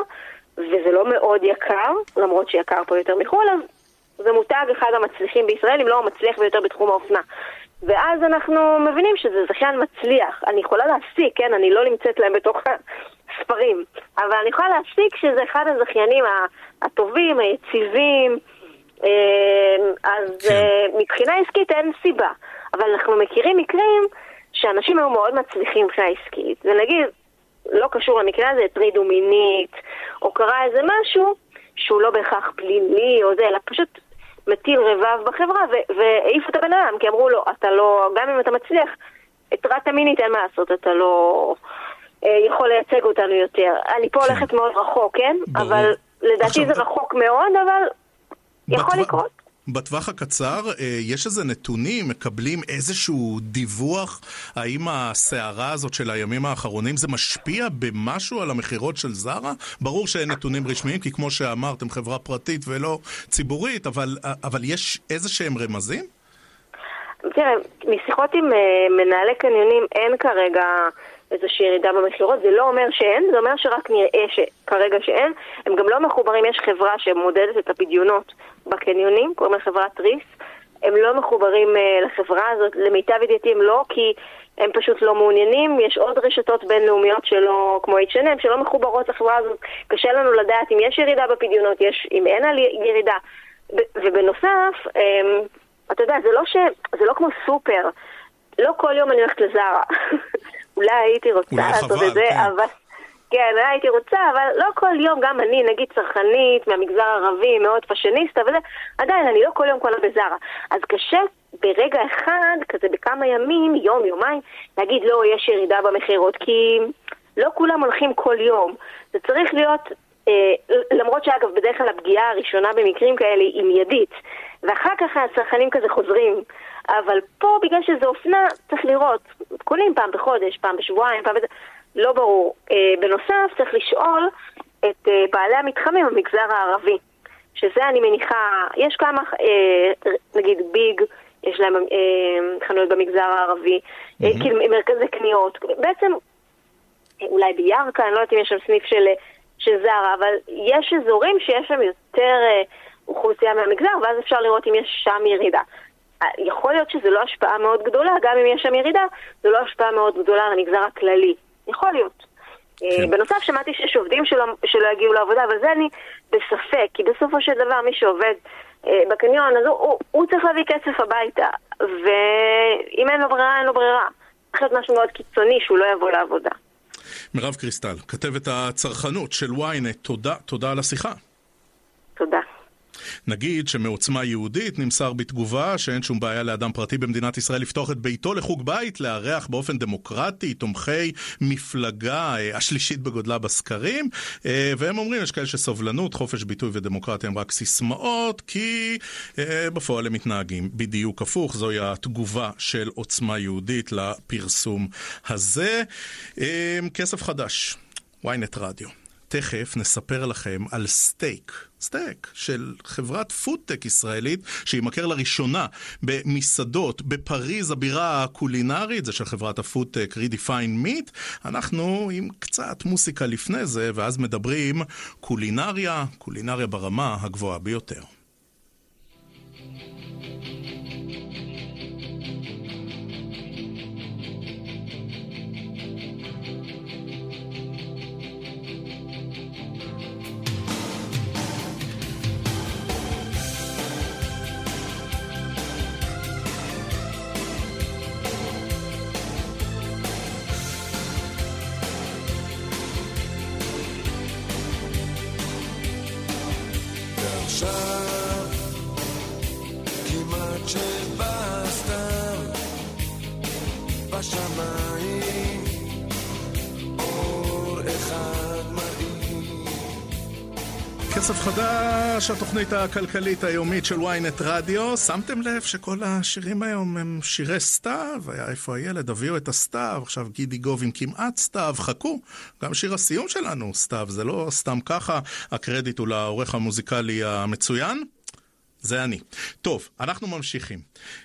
וזה לא מאוד יקר, למרות שיקר פה יותר מחו"ל, אז זה מותג אחד המצליחים בישראל, אם לא המצליח ביותר בתחום האופנה. ואז אנחנו מבינים שזה זכיין מצליח. אני יכולה להסיק, כן? אני לא נמצאת להם בתוך הספרים, אבל אני יכולה להסיק שזה אחד הזכיינים הטובים, היציבים, אמ, אז כן. אה, מבחינה עסקית אין סיבה. אבל אנחנו מכירים מקרים שאנשים היו מאוד מצליחים מבחינה עסקית, ונגיד, לא קשור למקרה הזה, הטרידו מינית, או קרה איזה משהו שהוא לא בהכרח פלילי או זה, אלא פשוט מטיל רבב בחברה והעיף את הבן אדם, כי אמרו לו, אתה לא, גם אם אתה מצליח, התרעת מינית אין מה לעשות, אתה לא אה, יכול לייצג אותנו יותר. אני פה כן. הולכת מאוד רחוק, כן? ברור. אבל לדעתי עכשיו... זה רחוק מאוד, אבל יכול לקרות. בטווח הקצר, אה, יש איזה נתונים, מקבלים איזשהו דיווח, האם הסערה הזאת של הימים האחרונים, זה משפיע במשהו על המכירות של זרה? ברור שאין נתונים רשמיים, כי כמו שאמרתם, חברה פרטית ולא ציבורית, אבל, אבל יש איזה שהם רמזים? תראה, משיחות עם אה, מנהלי קניונים אין כרגע איזושהי ירידה במכירות, זה לא אומר שאין, זה אומר שרק נראה שכרגע שאין. הם גם לא מחוברים, יש חברה שמודדת את הפדיונות בקניונים, קוראים לה חברת ריס. הם לא מחוברים uh, לחברה הזאת, למיטב ידיעתי הם לא, כי הם פשוט לא מעוניינים. יש עוד רשתות בינלאומיות שלא, כמו H&M, שלא מחוברות לחברה הזאת. קשה לנו לדעת אם יש ירידה בפדיונות, יש, אם אין ירידה. ובנוסף, um, אתה יודע, זה לא, ש, זה לא כמו סופר. לא כל יום אני הולכת לזרה. אולי הייתי רוצה לעשות את זה, כן. אבל... כן, הייתי רוצה, אבל לא כל יום, גם אני, נגיד צרכנית מהמגזר הערבי, מאוד פאשיניסטה וזה, עדיין, אני לא כל יום קונה בזארה. אז קשה ברגע אחד, כזה בכמה ימים, יום, יומיים, להגיד, לא, יש ירידה במכירות, כי לא כולם הולכים כל יום. זה צריך להיות, למרות שאגב, בדרך כלל הפגיעה הראשונה במקרים כאלה היא מיידית, ואחר כך הצרכנים כזה חוזרים. אבל פה, בגלל שזה אופנה, צריך לראות, קונים פעם בחודש, פעם בשבועיים, פעם בזה, לא ברור. אה, בנוסף, צריך לשאול את אה, בעלי המתחמים במגזר הערבי, שזה אני מניחה, יש כמה, אה, נגיד ביג, יש להם אה, חנויות במגזר הערבי, mm-hmm. אה, כאילו מרכזי קניות, בעצם אולי בירכא, אני לא יודעת אם יש שם סניף של, של זרה, אבל יש אזורים שיש שם יותר אה, אוכלוסייה מהמגזר, ואז אפשר לראות אם יש שם ירידה. אה, יכול להיות שזו לא השפעה מאוד גדולה, גם אם יש שם ירידה, זו לא השפעה מאוד גדולה על המגזר הכללי. יכול להיות. אה, כן. בנוסף, שמעתי שיש עובדים שלא, שלא יגיעו לעבודה, אבל זה אני בספק, כי בסופו של דבר מי שעובד אה, בקניון, אז הוא, הוא, הוא צריך להביא כסף הביתה, ואם אין לו ברירה, אין לו ברירה. צריך להיות משהו מאוד קיצוני שהוא לא יבוא לעבודה. מירב קריסטל, כתבת הצרכנות של ynet, תודה, תודה על השיחה. תודה. נגיד שמעוצמה יהודית נמסר בתגובה שאין שום בעיה לאדם פרטי במדינת ישראל לפתוח את ביתו לחוג בית, לארח באופן דמוקרטי תומכי מפלגה אה, השלישית בגודלה בסקרים, אה, והם אומרים, יש כאלה שסובלנות, חופש ביטוי ודמוקרטיה הם רק סיסמאות, כי אה, בפועל הם מתנהגים בדיוק הפוך, זוהי התגובה של עוצמה יהודית לפרסום הזה. כסף חדש, ynet רדיו. תכף נספר לכם על סטייק, סטייק של חברת פודטק ישראלית שימכר לראשונה במסעדות בפריז, הבירה הקולינרית, זה של חברת הפודטק Redefine Meat. אנחנו עם קצת מוסיקה לפני זה, ואז מדברים קולינריה, קולינריה ברמה הגבוהה ביותר. כסף חדש, התוכנית הכלכלית היומית של ynet רדיו. שמתם לב שכל השירים היום הם שירי סתיו? היה איפה הילד? הביאו את הסתיו, עכשיו גידי גוב עם כמעט סתיו, חכו. גם שיר הסיום שלנו סתיו, זה לא סתם ככה. הקרדיט הוא לעורך המוזיקלי המצוין. זה אני. טוב, אנחנו ממשיכים.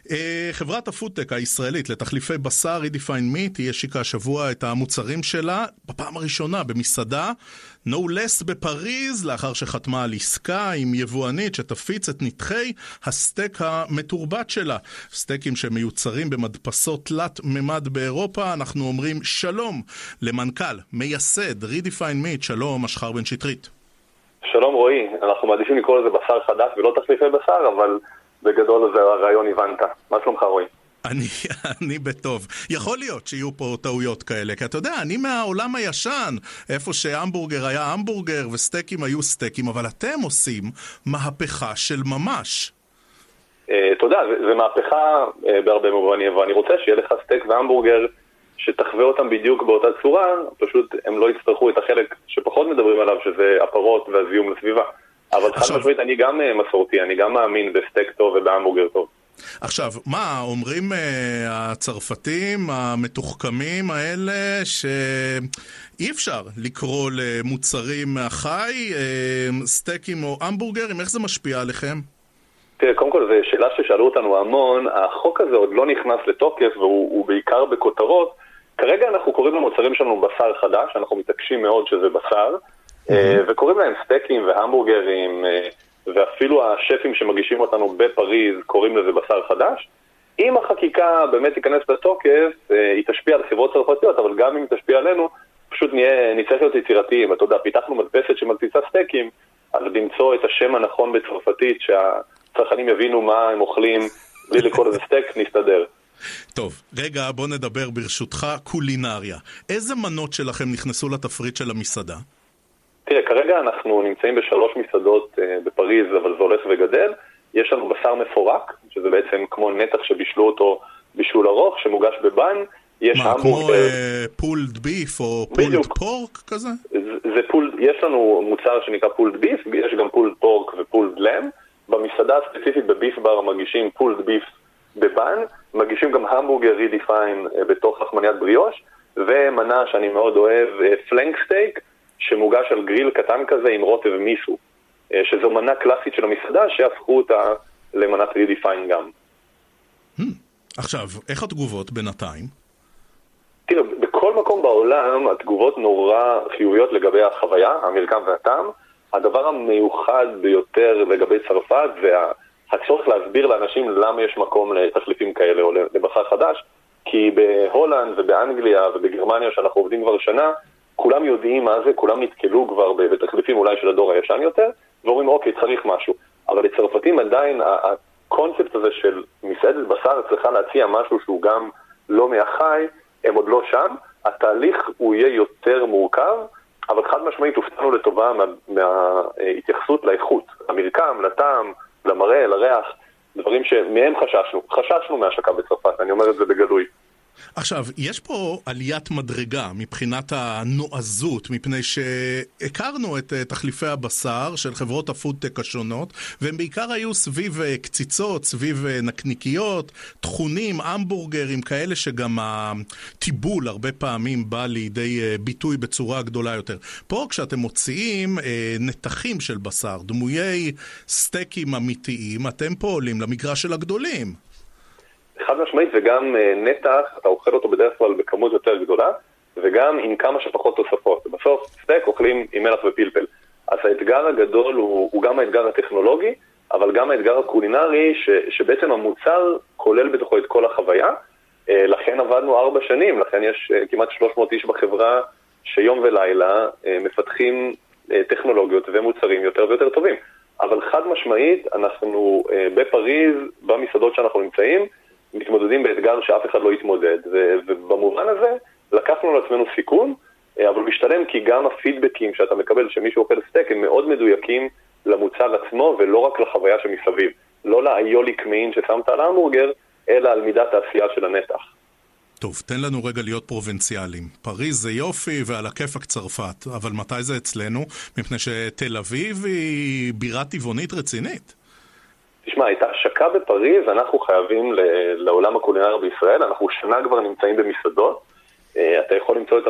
Uh, חברת הפודטק הישראלית לתחליפי בשר, Redefine Meat, היא השיקה השבוע את המוצרים שלה בפעם הראשונה במסעדה, no less בפריז, לאחר שחתמה על עסקה עם יבואנית שתפיץ את נתחי הסטייק המתורבת שלה. סטייקים שמיוצרים במדפסות תלת-ממד באירופה. אנחנו אומרים שלום למנכ"ל, מייסד, Redefine Meat, שלום, אשחר בן שטרית. שלום רועי, אנחנו מעדיפים לקרוא לזה בשר חדש ולא תחליפי בשר, אבל בגדול זה הרעיון הבנת. מה שלומך רועי? אני, אני בטוב. יכול להיות שיהיו פה טעויות כאלה, כי אתה יודע, אני מהעולם הישן, איפה שהמבורגר היה המבורגר וסטייקים היו סטייקים, אבל אתם עושים מהפכה של ממש. Uh, תודה, זה מהפכה uh, בהרבה מובנים, ואני רוצה שיהיה לך סטייק והמבורגר שתחווה אותם בדיוק באותה צורה, פשוט הם לא יצטרכו את החלק שפחות מדברים עליו, שזה הפרות והזיהום לסביבה. אבל חד משמעית אני גם אה, מסורתי, אני גם מאמין בסטייק טוב ובהמבורגר טוב. עכשיו, מה, אומרים uh, הצרפתים המתוחכמים האלה שאי אפשר לקרוא למוצרים מהחי, uh, סטייקים או המבורגרים, איך זה משפיע עליכם? תראה, קודם כל זו שאלה ששאלו אותנו המון, החוק הזה עוד לא נכנס לתוקף והוא בעיקר בכותרות, כרגע אנחנו קוראים למוצרים שלנו בשר חדש, אנחנו מתעקשים מאוד שזה בשר, אה, וקוראים להם סטייקים והמבורגרים, אה, ואפילו השפים שמגישים אותנו בפריז קוראים לזה בשר חדש. אם החקיקה באמת תיכנס לתוקף, אה, היא תשפיע על חברות צרפתיות, אבל גם אם היא תשפיע עלינו, פשוט נהיה, נצטרך להיות יצירתיים. אתה יודע, פיתחנו מדפסת שמדפיסה סטייקים, אז למצוא את השם הנכון בצרפתית, שהצרכנים יבינו מה הם אוכלים, בלי לקרוא לזה סטייק, נסתדר. טוב, רגע, בוא נדבר ברשותך קולינריה. איזה מנות שלכם נכנסו לתפריט של המסעדה? תראה, כרגע אנחנו נמצאים בשלוש מסעדות uh, בפריז, אבל זה הולך וגדל. יש לנו בשר מפורק, שזה בעצם כמו נתח שבישלו אותו בישול ארוך, שמוגש ב bun. יש מה, כמו pulled beef או pulled pork כזה? זה, זה pulled, יש לנו מוצר שנקרא pulled beef, יש גם pulled pork ו pulled lamb. במסעדה הספציפית ב Beefbar מגישים pulled beef ב bun, מגישים גם המבורגר Redefine אה, בתוך לחמניית בריאוש, ומנה שאני מאוד אוהב, flank steak, שמוגש על גריל קטן כזה עם רוטב מיסו, אה, שזו מנה קלאסית של המסעדה שהפכו אותה למנת Redefine גם. Hmm. עכשיו, איך התגובות בינתיים? תראה, בכל מקום בעולם התגובות נורא חיוביות לגבי החוויה, המרקם והטעם. הדבר המיוחד ביותר לגבי צרפת זה הצורך להסביר לאנשים למה יש מקום לתחליפים כאלה או לבשר חדש, כי בהולנד ובאנגליה ובגרמניה שאנחנו עובדים כבר שנה, כולם יודעים מה זה, כולם נתקלו כבר בתחליפים אולי של הדור הישן יותר, ואומרים אוקיי, צריך משהו. אבל לצרפתים עדיין הקונספט הזה של מסעדת בשר צריכה להציע משהו שהוא גם לא מהחי, הם עוד לא שם, התהליך הוא יהיה יותר מורכב, אבל חד משמעית הופתענו לטובה מההתייחסות מה, לאיכות, למרקם, לטעם, למראה, לריח, דברים שמהם חששנו. חששנו מהשקה בצרפת, אני אומר את זה בגלוי. עכשיו, יש פה עליית מדרגה מבחינת הנועזות, מפני שהכרנו את אה, תחליפי הבשר של חברות הפודטק השונות, והם בעיקר היו סביב אה, קציצות, סביב אה, נקניקיות, טחונים, המבורגרים, כאלה שגם הטיבול הרבה פעמים בא לידי ביטוי בצורה גדולה יותר. פה כשאתם מוציאים נתחים של בשר, דמויי סטייקים אמיתיים, אתם פה עולים למגרש של הגדולים. חד משמעית, וגם אה, נתח, אתה אוכל אותו בדרך כלל בכמות יותר גדולה, וגם עם כמה שפחות תוספות. בסוף סטייק אוכלים עם מלח ופלפל. אז האתגר הגדול הוא, הוא גם האתגר הטכנולוגי, אבל גם האתגר הקולינרי, ש, שבעצם המוצר כולל בתוכו את כל החוויה. אה, לכן עבדנו ארבע שנים, לכן יש אה, כמעט 300 איש בחברה שיום ולילה מפתחים טכנולוגיות ומוצרים יותר ויותר טובים. אבל חד משמעית, אנחנו בפריז, במסעדות שאנחנו נמצאים, מתמודדים באתגר שאף אחד לא יתמודד, ובמובן הזה לקחנו על עצמנו סיכון, אה, אבל משתלם כי גם הפידבקים שאתה מקבל שמישהו אוכל סטייק הם מאוד מדויקים למוצר עצמו ולא רק לחוויה שמסביב. לא לאיוליק מעין ששמת על ההמבורגר, אלא על מידת העשייה של הנתח. טוב, תן לנו רגע להיות פרובינציאליים. פריז זה יופי ועל הכיפאק צרפת, אבל מתי זה אצלנו? מפני שתל אביב היא בירה טבעונית רצינית. תשמע, הייתה השקה בפריז, אנחנו חייבים לעולם הקולינר בישראל, אנחנו שנה כבר נמצאים במסעדות. אה, אתה יכול למצוא את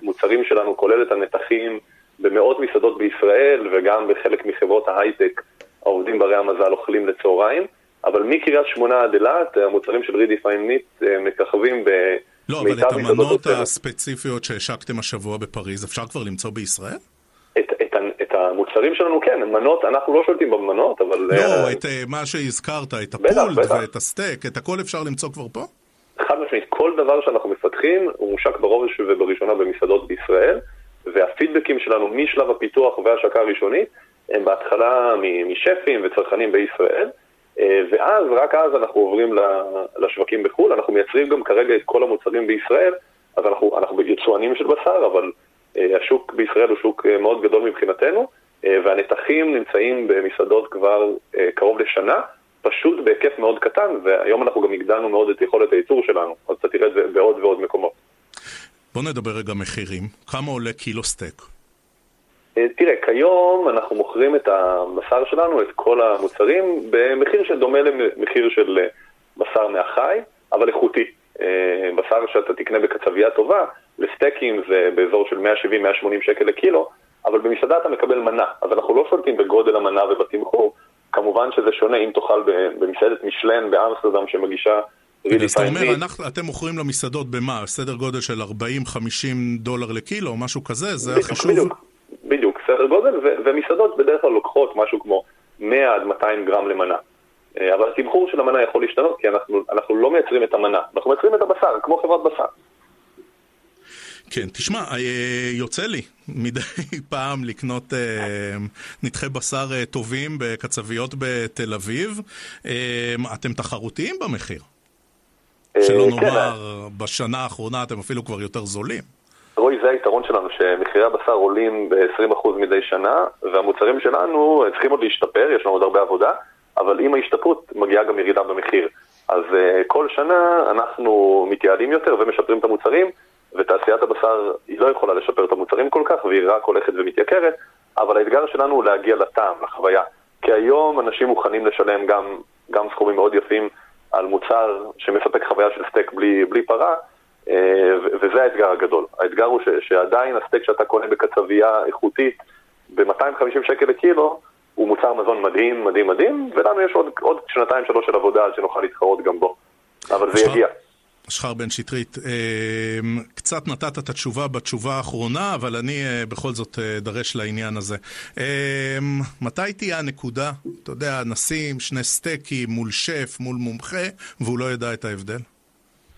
המוצרים שלנו, כולל את הנתחים, במאות מסעדות בישראל, וגם בחלק מחברות ההייטק, העובדים ברי המזל אוכלים לצהריים. אבל מקריית שמונה עד אילת, המוצרים של רידי פיין מיט אה, מככבים ב... לא, אבל את המנות הספציפיות שהשקתם השבוע בפריז, אפשר כבר למצוא בישראל? המוצרים שלנו, כן, מנות, אנחנו לא שולטים במנות, אבל... לא, uh, את uh, מה שהזכרת, את הפולד בטח, ואת הסטייק, את הכל אפשר למצוא כבר פה? חד משמעית, כל דבר שאנחנו מפתחים הוא מושק בראש ובראשונה במסעדות בישראל, והפידבקים שלנו משלב הפיתוח וההשקה הראשונית הם בהתחלה משפים וצרכנים בישראל, אה, ואז, רק אז אנחנו עוברים לשווקים בחו"ל, אנחנו מייצרים גם כרגע את כל המוצרים בישראל, אז אנחנו, אנחנו יצואנים של בשר, אבל אה, השוק בישראל הוא שוק אה, מאוד גדול מבחינתנו, אה, והנתחים נמצאים במסעדות כבר קרוב לשנה, פשוט בהיקף מאוד קטן, והיום אנחנו גם הגדלנו מאוד את יכולת הייצור שלנו, אז אתה תראה את זה בעוד ועוד מקומות. בוא נדבר רגע מחירים. כמה עולה קילו סטייק? תראה, כיום אנחנו מוכרים את הבשר שלנו, את כל המוצרים, במחיר שדומה למחיר של בשר מהחי, אבל איכותי. בשר שאתה תקנה בקצבייה טובה, לסטייקים זה באזור של 170-180 שקל לקילו, אבל במסעדה אתה מקבל מנה, אז אנחנו לא שולטים בגודל המנה ובתמחור. כמובן שזה שונה אם תאכל במסעדת משלן באמסטרדם שמגישה אז אתה אומר, אנחנו, אתם מוכרים למסעדות במה? סדר גודל של 40-50 דולר לקילו, משהו כזה? זה החישוב? בדיוק, בדיוק, סדר גודל, ו- ומסעדות בדרך כלל לוקחות משהו כמו 100 עד 200 גרם למנה. אה, אבל התמחור של המנה יכול להשתנות, כי אנחנו, אנחנו לא מייצרים את המנה, אנחנו מייצרים את הבשר, כמו חברת בשר. כן, תשמע, אה, יוצא לי מדי פעם לקנות אה, נתחי בשר טובים בקצביות בתל אביב. אתם תחרותיים במחיר. שלא כן, נאמר, בשנה האחרונה אתם אפילו כבר יותר זולים. רועי, זה היתרון שלנו, שמחירי הבשר עולים ב-20% מדי שנה, והמוצרים שלנו צריכים עוד להשתפר, יש לנו עוד הרבה עבודה, אבל עם ההשתפרות מגיעה גם ירידה במחיר. אז uh, כל שנה אנחנו מתייעלים יותר ומשפרים את המוצרים, ותעשיית הבשר היא לא יכולה לשפר את המוצרים כל כך, והיא רק הולכת ומתייקרת, אבל האתגר שלנו הוא להגיע לטעם, לחוויה. כי היום אנשים מוכנים לשלם גם, גם סכומים מאוד יפים על מוצר שמספק חוויה של סטייק בלי, בלי פרה, אה, וזה האתגר הגדול. האתגר הוא ש, שעדיין הסטייק שאתה קונה בקצבייה איכותית ב-250 שקל לקילו, מוצר מזון מדהים, מדהים, מדהים, ולנו יש עוד, עוד שנתיים שלוש של עבודה על שנוכל להתחרות גם בו. אבל זה יגיע. אשחר בן שטרית, אה, קצת נתת את התשובה בתשובה האחרונה, אבל אני אה, בכל זאת אדרש לעניין הזה. מתי תהיה הנקודה? אתה יודע, נשים שני סטייקים מול שף, מול מומחה, והוא לא ידע את ההבדל?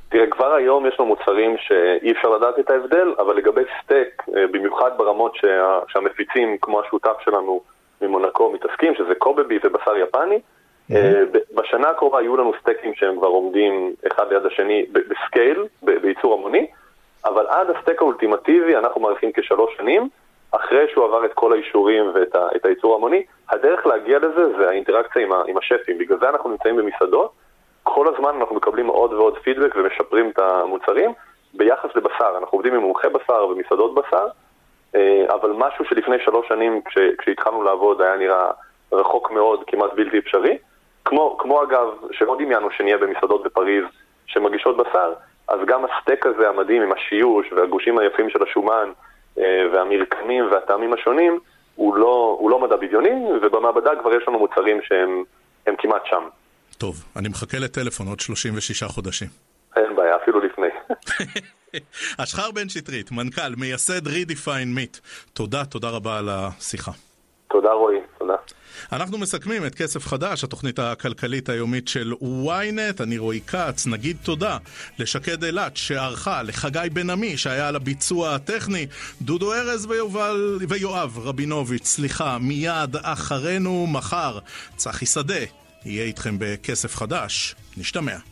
תראה, כבר היום יש לנו מוצרים שאי אפשר לדעת את ההבדל, אבל לגבי סטייק, במיוחד ברמות שה, שהמפיצים, כמו השותף שלנו ממונקו, מתעסקים, שזה קובבי ובשר יפני, mm-hmm. בשנה הקרובה יהיו לנו סטייקים שהם כבר עומדים אחד ליד השני בסקייל, בייצור המוני, אבל עד הסטייק האולטימטיבי אנחנו מעריכים כשלוש שנים, אחרי שהוא עבר את כל האישורים ואת הייצור המוני, הדרך להגיע לזה זה האינטראקציה עם, עם השפים, בגלל זה אנחנו נמצאים במסעדות. כל הזמן אנחנו מקבלים עוד ועוד פידבק ומשפרים את המוצרים. ביחס לבשר, אנחנו עובדים עם מומחי בשר ומסעדות בשר, אה, אבל משהו שלפני שלוש שנים כש, כשהתחלנו לעבוד היה נראה רחוק מאוד, כמעט בלתי אפשרי. כמו, כמו אגב, שלא דמיינו שנהיה במסעדות בפריז שמגישות בשר, אז גם הסטייק הזה המדהים עם השיוש והגושים היפים של השומן אה, והמרקמים והטעמים השונים, הוא לא, הוא לא מדע בדיוני, ובמעבדה כבר יש לנו מוצרים שהם כמעט שם. טוב, אני מחכה לטלפון עוד 36 חודשים. אין בעיה, אפילו לפני. אשחר בן שטרית, מנכ"ל, מייסד Redefine Meat. תודה, תודה רבה על השיחה. תודה רועי, תודה. אנחנו מסכמים את כסף חדש, התוכנית הכלכלית היומית של ynet. אני רועי כץ. נגיד תודה לשקד אילת שערכה, לחגי בן עמי שהיה על הביצוע הטכני, דודו ארז ויובל, ויואב רבינוביץ', סליחה, מיד אחרינו מחר. צחי שדה יהיה איתכם בכסף חדש. נשתמע.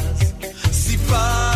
goodbye.